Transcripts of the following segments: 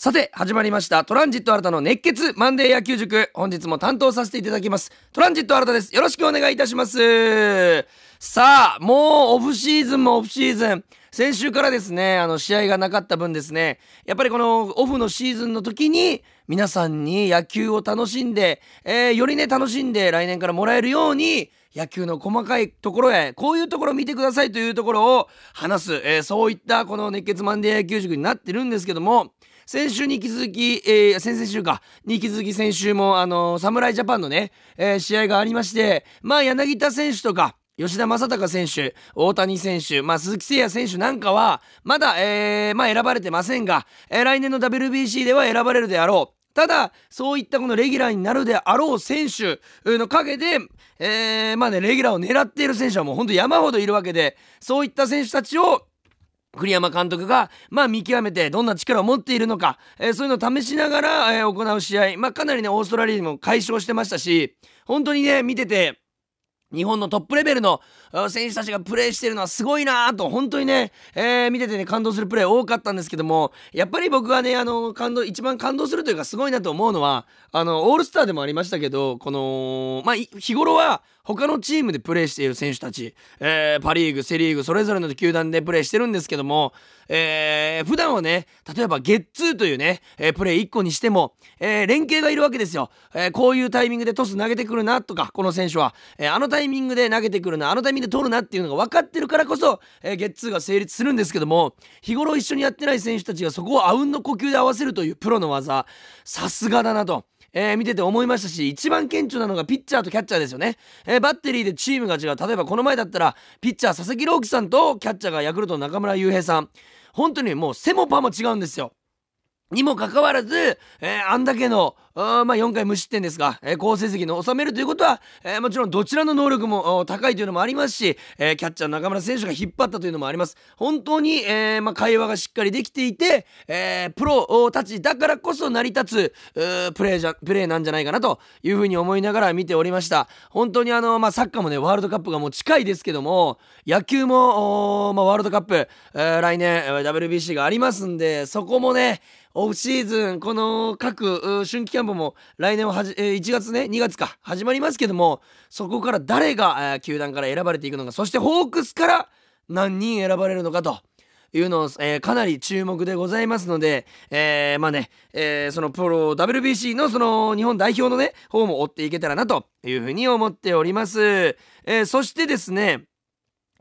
さて、始まりました。トランジット新たの熱血マンデー野球塾。本日も担当させていただきます。トランジット新たです。よろしくお願いいたします。さあ、もうオフシーズンもオフシーズン。先週からですね、あの、試合がなかった分ですね、やっぱりこのオフのシーズンの時に、皆さんに野球を楽しんで、えーよりね、楽しんで来年からもらえるように、野球の細かいところへ、こういうところを見てくださいというところを話す、えーそういったこの熱血マンデー野球塾になってるんですけども、先週に引き続き、えー先々週か、に引き続き先週も、あのー侍ジャパンのね、えー試合がありまして、まあ、柳田選手とか、吉田正尚選手、大谷選手、まあ、鈴木誠也選手なんかは、まだ、えーまあ、選ばれてませんが、えー来年の WBC では選ばれるであろう。ただ、そういったこのレギュラーになるであろう選手の陰で、えーまあね、レギュラーを狙っている選手はもう本当山ほどいるわけで、そういった選手たちを、栗山監督が、まあ、見極めてどんな力を持っているのか、えーそういうのを試しながら、えー行う試合、まあ、かなりねオーストラリアにも解消してましたし本当にね見てて日本のトップレベルの選手たちがプレーしてるのはすごいなと本当にね、えー見ててね感動するプレー多かったんですけどもやっぱり僕がねあの感動一番感動するというかすごいなと思うのはあのオールスターでもありましたけどこのまあ日頃は他のチームでプレーしている選手たち、えーパ・リーグセ・リーグそれぞれの球団でプレーしてるんですけども、えー普段はね例えばゲッツーというね、えープレー1個にしても、えー連携がいるわけですよ、えこういうタイミングでトス投げてくるなとかこの選手は、えあのタイミングで投げてくるなあのタイミングで取るなっていうのが分かってるからこそ、えーゲッツーが成立するんですけども日頃一緒にやってない選手たちがそこをあうんの呼吸で合わせるというプロの技さすがだなと。えー見てて思いましたし一番顕著なのがピッチャーとキャッチャーですよね、えーバッテリーでチームが違う。例えばこの前だったらピッチャー佐々木朗希さんとキャッチャーがヤクルトの中村悠平さん。本当にもう背もパも違うんですよ。にもかかわらず、えーあんだけの、あまあ、4回無失点ですが、えー好成績の収めるということは、えーもちろんどちらの能力も高いというのもありますし、えキャッチャー中村選手が引っ張ったというのもあります。本当に、えまあ、会話がしっかりできていて、えプロたちだからこそ成り立つプレーじゃプレーなんじゃないかなというふうに思いながら見ておりました。本当にあの、まあ、サッカーもね、ワールドカップがもう近いですけども、野球も、まあ、ワールドカップ、え来年 WBC がありますんで、そこもね、オフシーズンこの各春季キャンプも来年ははじ、え1月ね2月か始まりますけどもそこから誰が、球団から選ばれていくのかそしてホークスから何人選ばれるのかと。いうのを、えーかなり注目でございますので、えーまあね、えーそのプロ WBC のその日本代表のね方も追っていけたらなというふうに思っております。えそしてですね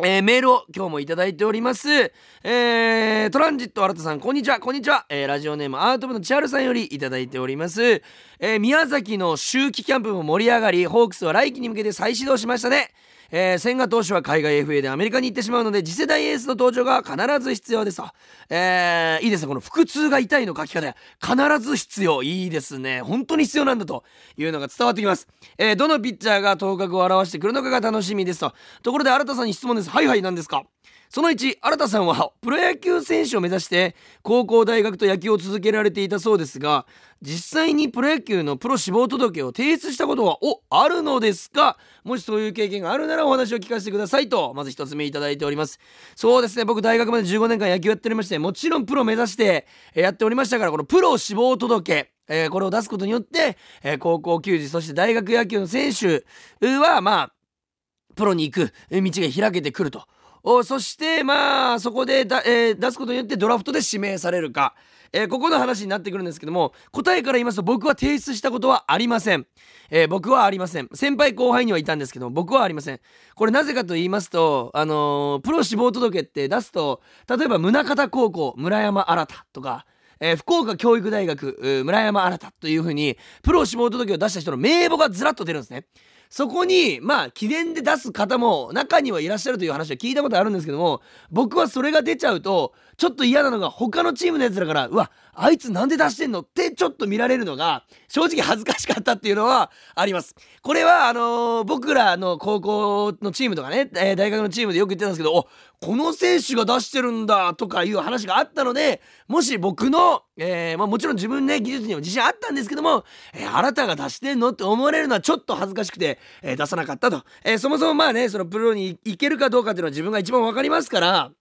えーメールを今日もいただいております。えートランジット新田さん、こんにちは、こんにちは。えーラジオネームアート部の千春さんよりいただいております。えー宮崎の秋季キャンプも盛り上がり、ホークスは来季に向けて再始動しましたね。えー千賀投手は海外 FA でアメリカに行ってしまうので次世代エースの登場が必ず必要ですと、えーいいですね。この腹痛が痛いの書き方必ず必要。いいですね。本当に必要なんだというのが伝わってきます、えーどのピッチャーが頭角を現してくるのかが楽しみですと。ところで新田さんに質問です。はいはい何ですか？その1新田さんはプロ野球選手を目指して高校大学と野球を続けられていたそうですが実際にプロ野球のプロ志望届を提出したことはおあるのですか？もしそういう経験があるならお話を聞かせてくださいとまず一つ目いただいておりますそうですね僕大学まで15年間野球やっておりましてもちろんプロ目指してやっておりましたからこのプロ志望届えーこれを出すことによって、えー高校球児そして大学野球の選手はまあプロに行く道が開けてくると。おそしてまあそこでだ、えー出すことによってドラフトで指名されるか、えーここの話になってくるんですけども答えから言いますと僕は提出したことはありません、えー僕はありません。先輩後輩にはいたんですけど僕はありません。これなぜかと言いますとあのプロ志望届って出すと例えば宗像高校村山新とかえー福岡教育大学村山新というふうにプロ志望届を出した人の名簿がずらっと出るんですね。そこにまあ記念で出す方も中にはいらっしゃるという話は聞いたことあるんですけども僕はそれが出ちゃうとちょっと嫌なのが他のチームのやつらからうわあいつなんで出してんのってちょっと見られるのが正直恥ずかしかったっていうのはあります。これはあのー僕らの高校のチームとかね、えー大学のチームでよく言ってたんですけどおこの選手が出してるんだとかいう話があったのでもし僕の、えーまあ、もちろん自分ね技術にも自信あったんですけども、えあなたが出してんのって思われるのはちょっと恥ずかしくて、え出さなかったと、えそもそもまあねそのプロに行けるかどうかっていうのは自分が一番わかりますから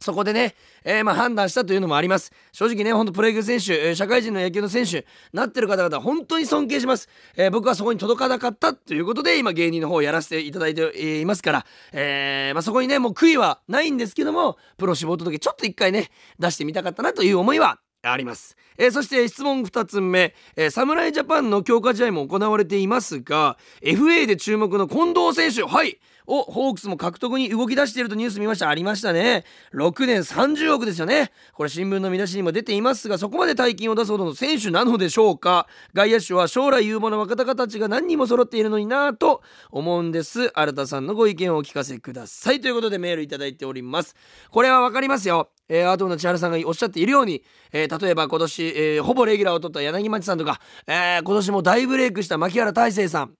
そこでね、えー、ま判断したというのもあります。正直ね、ほんとプロ野球選手、社会人の野球の選手、なってる方々、本当に尊敬します。えー、僕はそこに届かなかったということで、今芸人の方をやらせていただいていますから、えー、まそこにね、もう悔いはないんですけども、プロ志望届ちょっと一回ね、出してみたかったなという思いはあります。えー、そして質問2つ目、えー、侍ジャパンの強化試合も行われていますが、FA で注目の近藤選手、はい、をホークスも獲得に動き出しているとニュース見ました。ありましたね。6年30億ですよね。これ新聞の見出しにも出ていますがそこまで大金を出すほどの選手なのでしょうか。外野手は将来有望な若手たちが何人も揃っているのになぁと思うんです。新田さんのご意見をお聞かせください。ということでメールいただいております。これはわかりますよ。えー、アートの千原さんがおっしゃっているように、えー、例えば今年、えー、ほぼレギュラーを取った柳町さんとか、えー、今年も大ブレイクした牧原大成さん。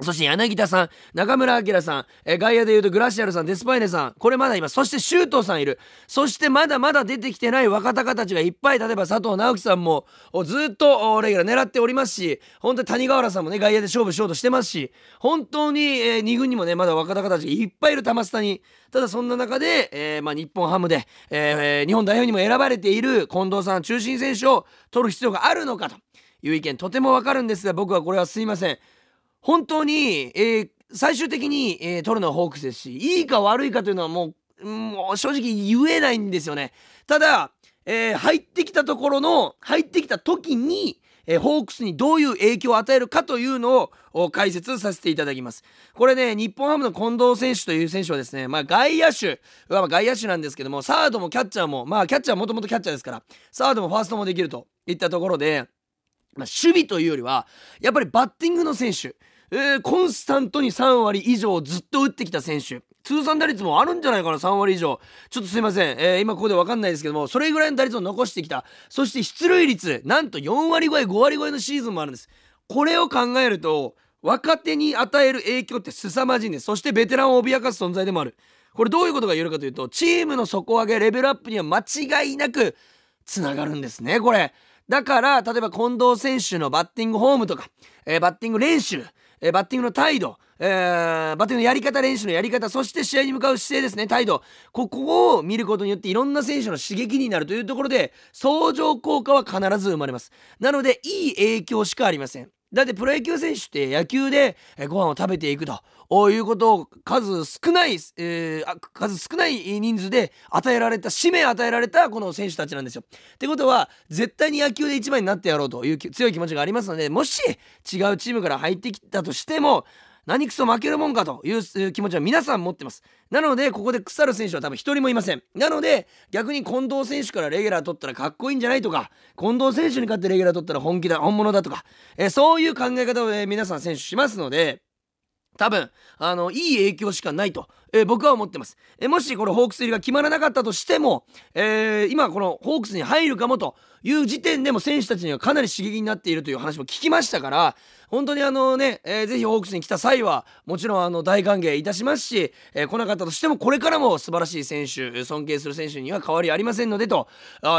そして柳田さん、中村晃さん、え外野でいうとグラシアルさん、デスパイネさん、これまだいます。そして周東さんいる。そしてまだまだ出てきてない若隆たちがいっぱい、例えば佐藤直樹さんもずっとレギュラー狙っておりますし、本当に谷川原さんもね、外野で勝負しようとしてますし、本当に、えー、2軍にもね、まだ若隆たちがいっぱいいる玉下に。ただそんな中で、えー、まあ、日本ハムで、えー、日本代表にも選ばれている近藤さん、中心選手を取る必要があるのかという意見、とてもわかるんですが、僕はこれはすいません。本当に、えー、最終的に、えー、取るのはホークスですし、いいか悪いかというのはもう、もう正直言えないんですよね。ただ、えー、入ってきたところの、入ってきた時に、えー、ホークスにどういう影響を与えるかというのを解説させていただきます。これね、日本ハムの近藤選手という選手はですね、まあ外野手は外野手なんですけども、サードもキャッチャーも、まあキャッチャーもともとキャッチャーですから、サードもファーストもできるといったところで、まあ、守備というよりは、やっぱりバッティングの選手、えー、コンスタントに3割以上ずっと打ってきた選手。通算打率もあるんじゃないかな3割以上。ちょっとすいません、えー、今ここで分かんないですけどもそれぐらいの打率を残してきた。そして出塁率なんと4割超え5割超えのシーズンもあるんです。これを考えると若手に与える影響って凄まじいんです。そしてベテランを脅かす存在でもある。これどういうことが言えるかというとチームの底上げレベルアップには間違いなくつながるんですねこれ。だから例えば近藤選手のバッティングフォームとか、えー、バッティング練習。えー、バッティングの態度、えー、バッティングのやり方練習のやり方そして試合に向かう姿勢ですね。態度。ここを見ることによっていろんな選手の刺激になるというところで相乗効果は必ず生まれます。なのでいい影響しかありません。だってプロ野球選手って野球でご飯を食べていくということを数少ない、えー、数少ない人数で与えられた使命与えられたこの選手たちなんですよ。ってことは絶対に野球で一番になってやろうという強い気持ちがありますのでもし違うチームから入ってきたとしても何クソ負けるもんかという気持ちは皆さん持ってます。なので、ここで腐る選手は多分一人もいません。なので、逆に近藤選手からレギュラー取ったらかっこいいんじゃないとか、近藤選手に勝ってレギュラー取ったら本気だ、本物だとか、えそういう考え方を、ね、皆さん選手しますので、多分、あの、いい影響しかないと、えー、僕は思ってます。えー、もしこのホークス入りが決まらなかったとしても、えー、今このホークスに入るかもという時点でも選手たちにはかなり刺激になっているという話も聞きましたから、本当にあのね、えー、ぜひホークスに来た際は、もちろんあの大歓迎いたしますし、えー、来なかったとしてもこれからも素晴らしい選手、尊敬する選手には変わりありませんのでと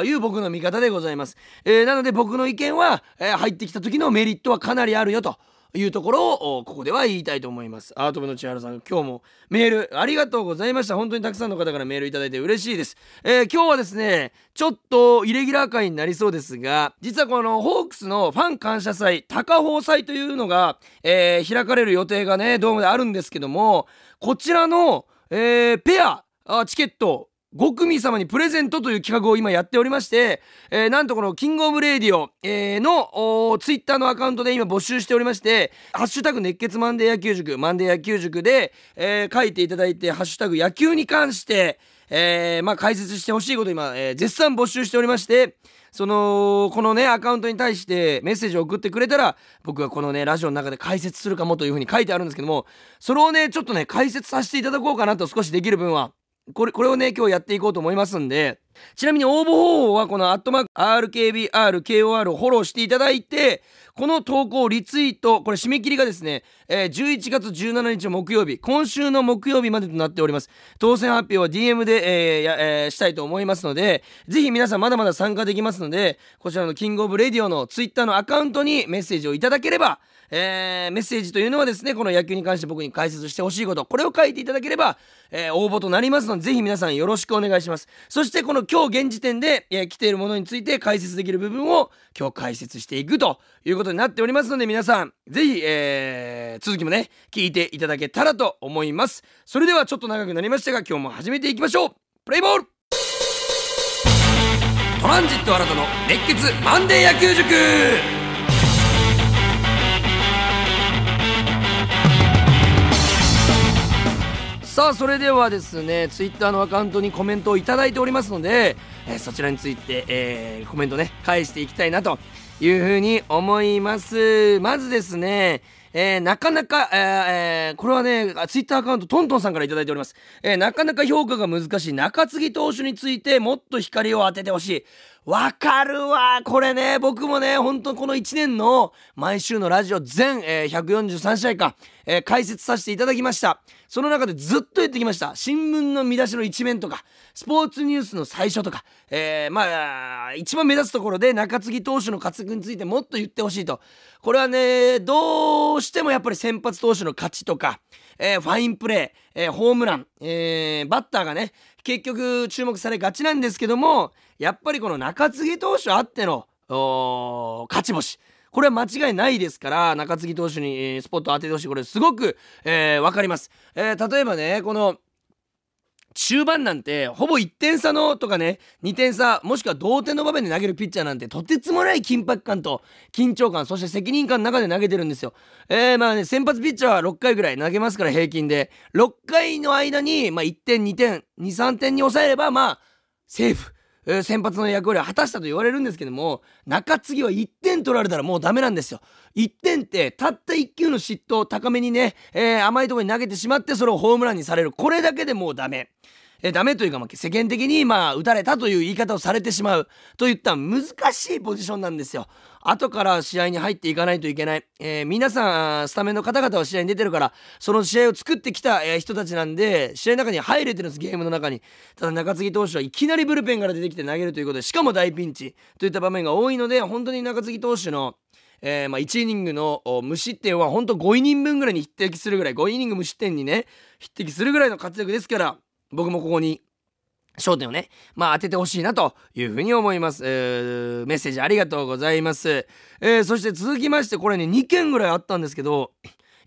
いう僕の見方でございます。えー、なので僕の意見は、えー、入ってきた時のメリットはかなりあるよと。いうところをここでは言いたいと思います。アート部の千原さん今日もメールありがとうございました。本当にたくさんの方からメールいただいて嬉しいです、えー、今日はですねちょっとイレギュラー会になりそうですが実はこのホークスのファン感謝祭高宝祭というのが、えー、開かれる予定がねドームであるんですけどもこちらの、えー、ペアあチケット5組様にプレゼントという企画を今やっておりまして、えー、なんとこのキングオブレディオ、えー、のツイッターのアカウントで今募集しておりまして、ハッシュタグ熱血マンデー野球塾、マンデー野球塾で、えー、書いていただいて、ハッシュタグ野球に関して、えー、まあ解説してほしいこと今、えー、絶賛募集しておりまして、その、このね、アカウントに対してメッセージを送ってくれたら、僕がこのね、ラジオの中で解説するかもというふうに書いてあるんですけども、それをね、ちょっとね、解説させていただこうかなと少しできる分はこれこれをね今日やっていこうと思いますんでちなみに応募方法はこのアットマーク RKBRKOR をフォローしていただいて、この投稿リツイート、これ締め切りがですね、えー、11月17日木曜日、今週の木曜日までとなっております。当選発表は DM で、えーやえー、したいと思いますので、ぜひ皆さんまだまだ参加できますので、こちらのキングオブレディオのツイッターのアカウントにメッセージをいただければ、えー、メッセージというのはですね、この野球に関して僕に解説してほしいこと、これを書いていただければ、えー、応募となりますので、ぜひ皆さんよろしくお願いします。そしてこ今日現時点で、えー、来ているものについて解説できる部分を今日解説していくということになっておりますので、皆さん、ぜひ、えー、続きもね、聞いていただけたらと思います。それではちょっと長くなりましたが、今日も始めていきましょう。プレイボール。トランジット新たの熱血マンデー野球塾。さあそれではですねツイッターのアカウントにコメントを頂いておりますので、えー、そちらについて、えー、コメントね返していきたいなというふうに思いますまずですねえー、なかなか、えー、これはね、ツイッターアカウントトントンさんから頂いております。えー、なかなか評価が難しい中継ぎ投手についてもっと光を当ててほしい。わかるわこれね、僕もね、ほんとこの1年の毎週のラジオ全、えー、143試合か、えー、解説させていただきました。その中でずっと言ってきました。新聞の見出しの一面とか、スポーツニュースの最初とか、えー、まあ、一番目立つところで中継ぎ投手の活躍についてもっと言ってほしいと。これはね、どうしてもやっぱり先発投手の勝ちとか、えー、ファインプレー、えー、ホームラン、えー、バッターがね、結局注目されがちなんですけども、やっぱりこの中継ぎ投手あっての勝ち星これは間違いないですから中継ぎ投手にスポット当ててほしいこれすごく、えー、分かります、えー、例えばねこの中盤なんてほぼ1点差のとかね2点差もしくは同点の場面で投げるピッチャーなんてとてつもない緊迫感と緊張感そして責任感の中で投げてるんですよ。えー、まあね先発ピッチャーは6回ぐらい投げますから平均で6回の間に、まあ、1点2点23点に抑えればまあセーフ。先発の役割を果たしたと言われるんですけども中継ぎは1点取られたらもうダメなんですよ。1点ってたった1球の嫉妬高めにね、えー、甘いところに投げてしまってそれをホームランにされる。これだけでもうダメ。えダメというか、まあ、世間的に、まあ、打たれたという言い方をされてしまうといった難しいポジションなんですよ。後から試合に入っていかないといけない。えー、皆さん、スタメンの方々は試合に出てるから、その試合を作ってきた、えー、人たちなんで、試合の中に入れてるんです、ゲームの中に。ただ、中継ぎ投手はいきなりブルペンから出てきて投げるということで、しかも大ピンチといった場面が多いので、本当に中継ぎ投手の、えー、まあ、1イニングの無失点は本当5イニング分ぐらいに匹敵するぐらい5イニング無失点にね匹敵するぐらいの活躍ですから僕もここに焦点をね、まあ当ててほしいなというふうに思います。えー、メッセージありがとうございます。えー、そして続きまして、これね、2件ぐらいあったんですけど、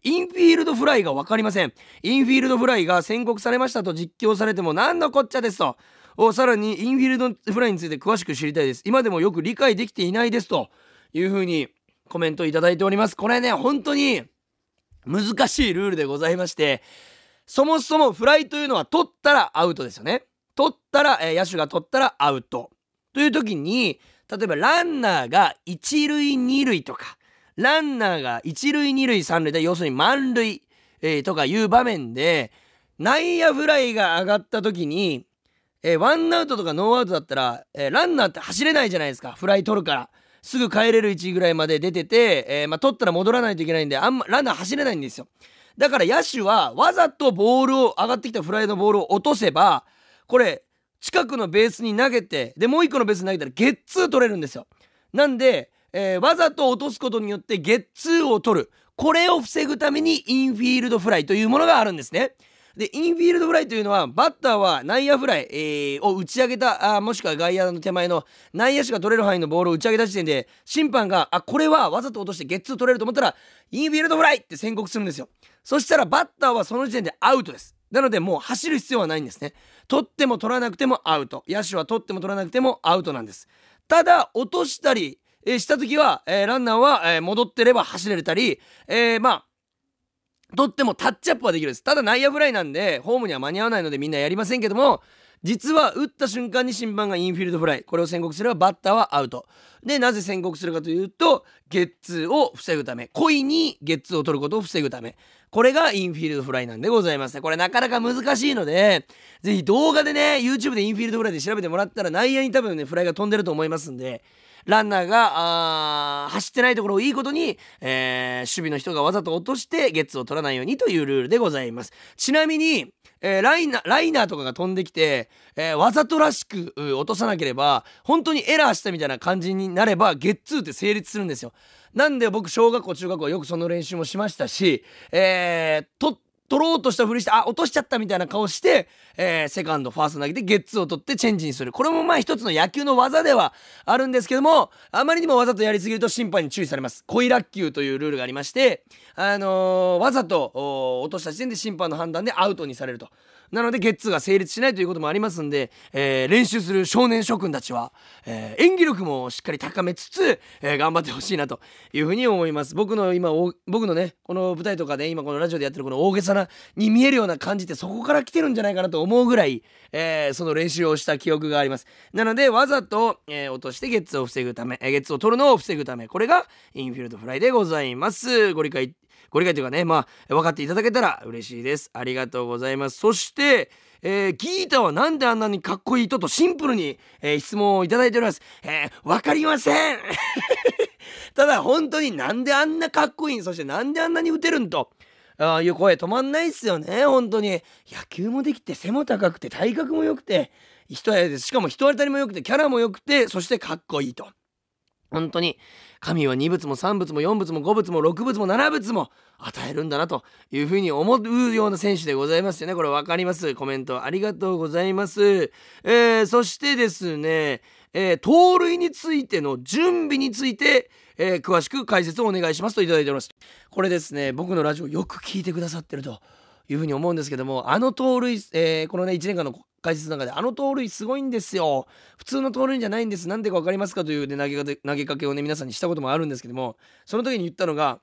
インフィールドフライが分かりません。インフィールドフライが宣告されましたと実況されても何のこっちゃですと。おさらにインフィールドフライについて詳しく知りたいです。今でもよく理解できていないですというふうにコメントいただいております。これね、本当に難しいルールでございまして、そもそもフライというのは取ったらアウトですよね。取ったら、えー、野手が取ったらアウト。という時に、例えばランナーが1塁2塁とか、ランナーが1塁2塁3塁で、要するに満塁、えー、とかいう場面で、内野フライが上がった時に、えー、ワンアウトとかノーアウトだったら、えー、ランナーって走れないじゃないですか。フライ取るから。すぐ帰れる位置ぐらいまで出てて、えー、まあ、取ったら戻らないといけないんで、あんま、ランナー走れないんですよ。だから野手はわざとボールを、上がってきたフライのボールを落とせば、これ近くのベースに投げてでもう一個のベースに投げたらゲッツー取れるんですよ。なんで、えー、わざと落とすことによってゲッツーを取る。これを防ぐためにインフィールドフライというものがあるんですね。でインフィールドフライというのはバッターは内野フライ、えー、を打ち上げたあもしくは外野の手前の内野手が取れる範囲のボールを打ち上げた時点で審判があこれはわざと落としてゲッツー取れると思ったらインフィールドフライって宣告するんですよ。そしたらバッターはその時点でアウトです。なのでもう走る必要はないんですね。取っても取らなくてもアウト。野手は取っても取らなくてもアウトなんです。ただ落としたり、え、した時は、えー、ランナーは、えー、戻ってれば走れたり、えまあ取ってもタッチアップはできるです。ただ内野フライなんでホームには間に合わないのでみんなやりませんけども実は打った瞬間に審判がインフィールドフライ。これを宣告すればバッターはアウト。でなぜ宣告するかというとゲッツーを防ぐため。故意にゲッツーを取ることを防ぐため。これがインフィールドフライなんでございますこれなかなか難しいのでぜひ動画でね YouTube でインフィールドフライで調べてもらったら内野に多分ねフライが飛んでると思いますんでランナーが走ってないところをいいことに、えー、守備の人がわざと落としてゲッツを取らないようにというルールでございますちなみにえー、ライナーライナーとかが飛んできて、えー、わざとらしく落とさなければ本当にエラーしたみたいな感じになればゲッツーって成立するんですよ。なんで僕小学校中学校よくその練習もしましたし、えー、と取ろうとしたふりしてあ落としちゃったみたいな顔して、えー、セカンドファースト投げてゲッツーを取ってチェンジにする。これもまあ一つの野球の技ではあるんですけどもあまりにもわざとやりすぎると審判に注意されます。恋落球というルールがありましてあのー、わざと落とした時点で審判の判断でアウトにされると。なのでゲッツーが成立しないということもありますんで、えー、練習する少年諸君たちは、えー、演技力もしっかり高めつつ、えー、頑張ってほしいなというふうに思います。僕の今僕のねこの舞台とかで今このラジオでやってるこの大げさなに見えるような感じってそこから来てるんじゃないかなと思うぐらい、えー、その練習をした記憶があります。なのでわざと、えー、落としてゲッツーを防ぐため、えー、ゲッツーを取るのを防ぐためこれがインフィールドフライでございます。ご理解ご理解というかねまあ分かっていただけたら嬉しいですありがとうございますそしてえー、ギータはなんであんなにかっこいいととシンプルに、えー、質問をいただいております。えー、わかりません ただ本当になんであんなかっこいいそしてなんであんなに打てるんと？ああいう声止まんないっすよね、本当に。野球もできて背も高くて体格も良くて、人やでしかも人当たりも良くてキャラも良くて、そしてかっこいいと。本当に神は2物も3物も4物も5物も6物も7物も与えるんだなというふうに思うような選手でございますよね。これ分かります？コメントありがとうございます、えー、そしてですね、えー、盗塁についての準備についてえー、詳しく解説をお願いしますといただいております。これですね僕のラジオよく聞いてくださってるというふうに思うんですけどもあの盗塁、えー、このね1年間の解説の中であの盗塁すごいんですよ。普通の盗塁じゃないんです。なんでか分かりますかという、ね、投げか投げかけをね皆さんにしたこともあるんですけどもその時に言ったのが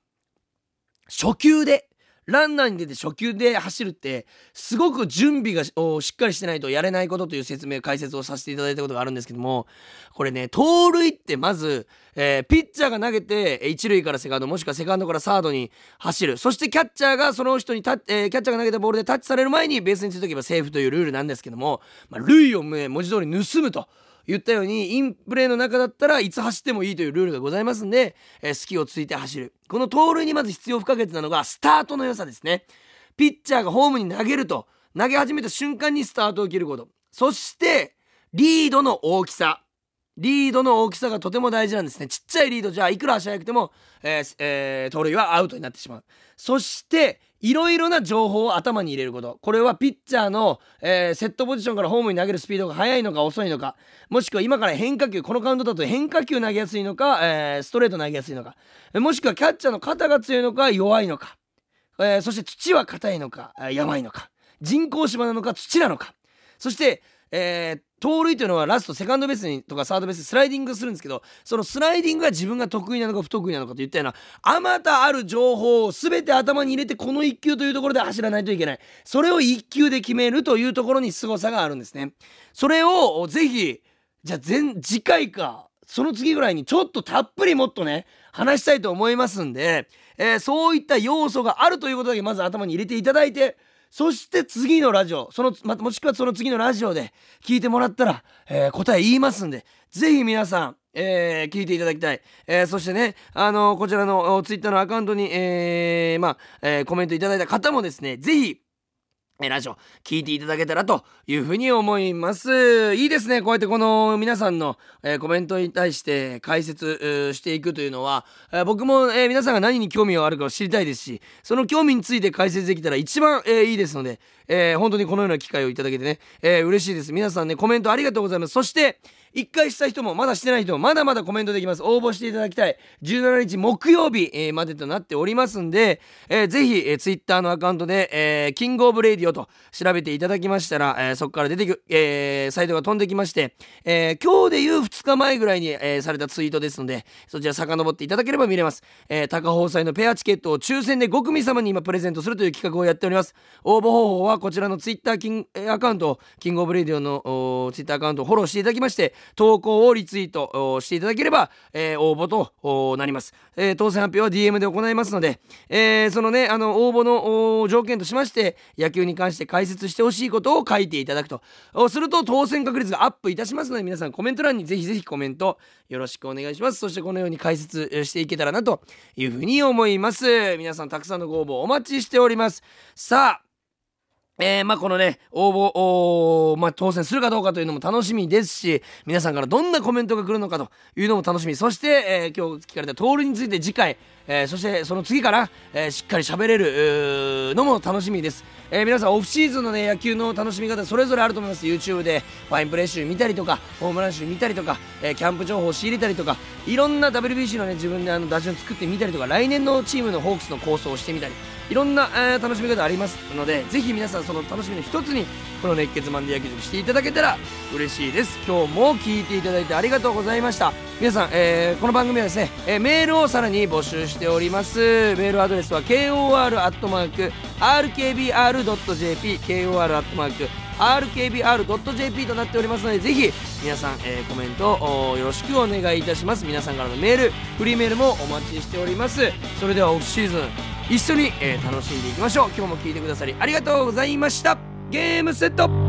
初球でランナーに出て初球で走るってすごく準備がしっかりしてないとやれないことという説明解説をさせていただいたことがあるんですけどもこれね盗塁ってまず、えー、ピッチャーが投げて一塁からセカンドもしくはセカンドからサードに走るそしてキャッチャーがその人にタ、えー、キャッチャーが投げたボールでタッチされる前にベースについておけばセーフというルールなんですけども、まあ、塁を、ね、文字通り盗むと。言ったようにインプレーの中だったらいつ走ってもいいというルールがございますんで、えー、隙をついて走る。この盗塁にまず必要不可欠なのがスタートの良さですね。ピッチャーがホームに投げると投げ始めた瞬間にスタートを切ること。そしてリードの大きさ。リードの大きさがとても大事なんですね。ちっちゃいリード。じゃあいくら足速くても、えーえー、盗塁はアウトになってしまう。そしていろいろな情報を頭に入れること。これはピッチャーの、えー、セットポジションからホームに投げるスピードが速いのか遅いのかもしくは今から変化球このカウントだと変化球投げやすいのか、えー、ストレート投げやすいのかもしくはキャッチャーの肩が強いのか弱いのか、えー、そして土は硬いのかやばいのか人工芝なのか土なのか。そしてえー、盗塁というのはラストセカンドベースにとかサードベーススライディングするんですけどそのスライディングが自分が得意なのか不得意なのかといったようなあまたある情報を全て頭に入れてこの1球というところで走らないといけない。それを1球で決めるというところに凄さがあるんですね。それをぜひじゃあ前次回かその次ぐらいにちょっとたっぷりもっとね話したいと思いますんで、えー、そういった要素があるということだけまず頭に入れていただいてそして次のラジオその、ま、もしくはその次のラジオで聞いてもらったら、えー、答え言いますんでぜひ皆さんえー、聞いていただきたい。えー、そしてね、あの、こちらのツイッターのアカウントに、えー、まあ、えー、コメントいただいた方もですね、ぜひ、ラジオ聞いていただけたらというふうに思います。いいですね。こうやってこの皆さんの、えー、コメントに対して解説していくというのは、えー、僕も、えー、皆さんが何に興味があるかを知りたいですし、その興味について解説できたら一番、えいいですので、え本当にこのような機会をいただけてね、え嬉しいです。皆さんね、コメントありがとうございます。そして、1回した人もまだしてない人もまだまだコメントできます。応募していただきたい。17日木曜日、えー、までとなっておりますんで、えー、ぜひ、えー、Twitter のアカウントで、えー、 King of Radio と調べていただきましたら、えー、そこから出てく、えー、サイトが飛んできまして、えー、今日でいう2日前ぐらいに、えー、されたツイートですのでそちら遡っていただければ見れます、えー、高放祭のペアチケットを抽選で5組様に今プレゼントするという企画をやっております。応募方法はこちらの Twitter キンアカウント King of Radio の Twitter アカウントをフォローしていただきまして投稿をリツイートしていただければ、えー、応募となります、えー、当選発表は DM で行いますので、えー、そのねあの応募の条件としまして野球に関して解説してほしいことを書いていただくと。すると当選確率がアップいたしますので皆さんコメント欄にぜひぜひコメントよろしくお願いします。そしてこのように解説していけたらなというふうに思います。皆さんたくさんのご応募お待ちしております。さあえー、まあこのね、応募、まあ、当選するかどうかというのも楽しみですし、皆さんからどんなコメントが来るのかというのも楽しみ。そして、えー、今日聞かれたトールについて次回、えー、そしてその次から、えー、しっかり喋れるのも楽しみです、えー、皆さんオフシーズンのね野球の楽しみ方それぞれあると思います。YouTube でファインプレー集見たりとかホームラン集見たりとか、え、キャンプ情報を仕入れたりとかいろんな WBC のね自分であの打順作ってみたりとか来年のチームのホークスの構想をしてみたりいろんな、え、楽しみ方あります。のでぜひ皆さんその楽しみの一つにこの熱血マンデー野球塾していただけたら嬉しいです。今日も聞いていただいてありがとうございました。皆さん、え、この番組はですね、え、メールをさらに募集しております。メールアドレスは kor.rkbr.jp kor.rkbr.jp となっておりますのでぜひ皆さん、えー、コメントをよろしくお願いいたします。皆さんからのメールフリーメールもお待ちしております。それではオフシーズン一緒に、えー、楽しんでいきましょう。今日も聞いてくださりありがとうございました。ゲームセット